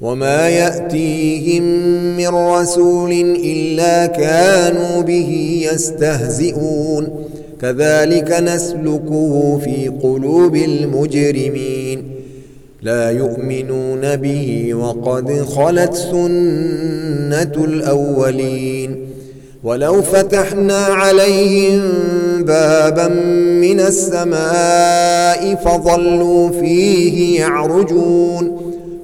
وما يأتيهم من رسول إلا كانوا به يستهزئون كذلك نسلكه في قلوب المجرمين لا يؤمنون به وقد خلت سنة الأولين ولو فتحنا عليهم بابا من السماء فظلوا فيه يعرجون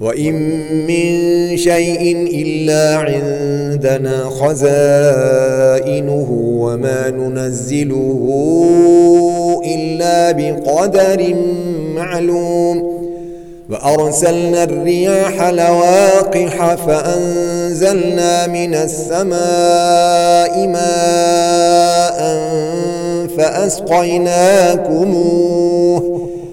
وإن من شيء إلا عندنا خزائنه وما ننزله إلا بقدر معلوم وأرسلنا الرياح لواقح فأنزلنا من السماء ماء فأسقيناكموه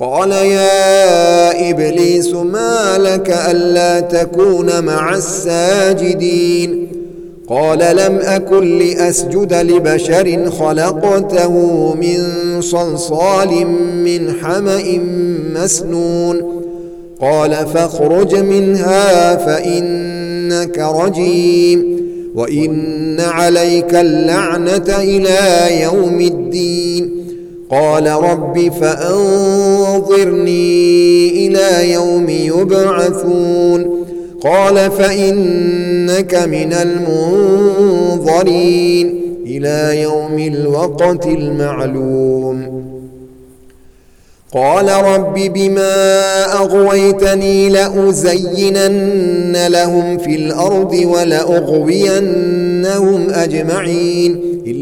قال يا إبليس ما لك ألا تكون مع الساجدين؟ قال لم أكن لأسجد لبشر خلقته من صلصال من حمأ مسنون. قال فاخرج منها فإنك رجيم. وإن عليك اللعنة إلى يوم الدين. قال رب فأنظرني إلى يوم يبعثون. قال فإنك من المنظرين إلى يوم الوقت المعلوم. قال رب بما أغويتني لأزينن لهم في الأرض ولأغوينهم أجمعين.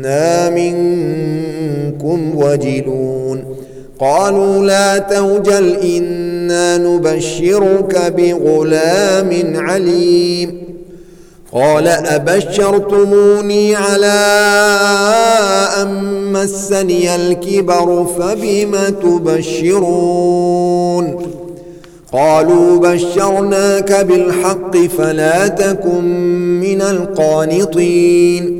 إنا منكم وجلون قالوا لا توجل إنا نبشرك بغلام عليم قال أبشرتموني على أن مسني الكبر فبم تبشرون قالوا بشرناك بالحق فلا تكن من القانطين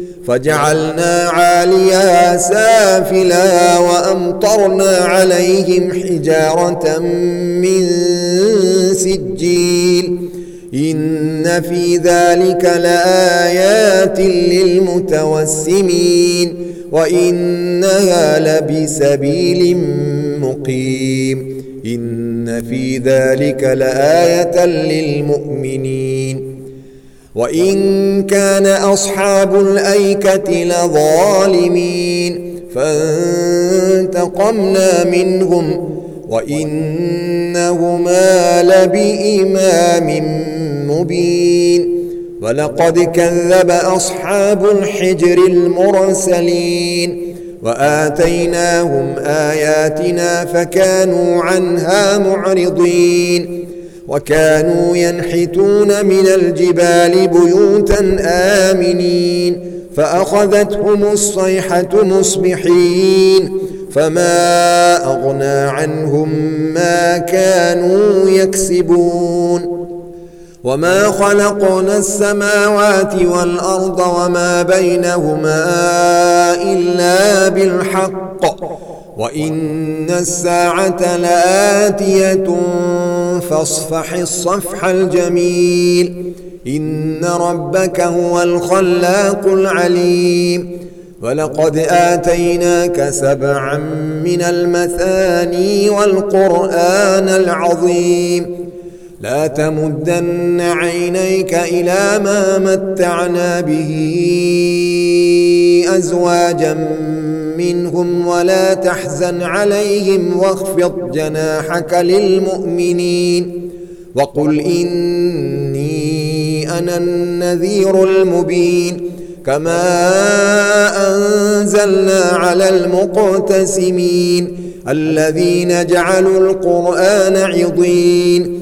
فجعلنا عاليها سافلا وأمطرنا عليهم حجارة من سجيل. إن في ذلك لآيات للمتوسمين. وإنها لبسبيل مقيم. إن في ذلك لآية للمؤمنين. وإن كان أصحاب الأيكة لظالمين فانتقمنا منهم وإنهما لبإمام مبين ولقد كذب أصحاب الحجر المرسلين وآتيناهم آياتنا فكانوا عنها معرضين وكانوا ينحتون من الجبال بيوتا آمنين فأخذتهم الصيحة مصبحين فما أغنى عنهم ما كانوا يكسبون. وما خلقنا السماوات والأرض وما بينهما إلا بالحق وإن الساعة لآتية فاصفح الصفح الجميل. إن ربك هو الخلاق العليم. ولقد آتيناك سبعا من المثاني والقرآن العظيم. لا تمدن عينيك إلى ما متعنا به. أزواجا منهم ولا تحزن عليهم واخفض جناحك للمؤمنين وقل إني أنا النذير المبين كما أنزلنا على المقتسمين الذين جعلوا القرآن عضين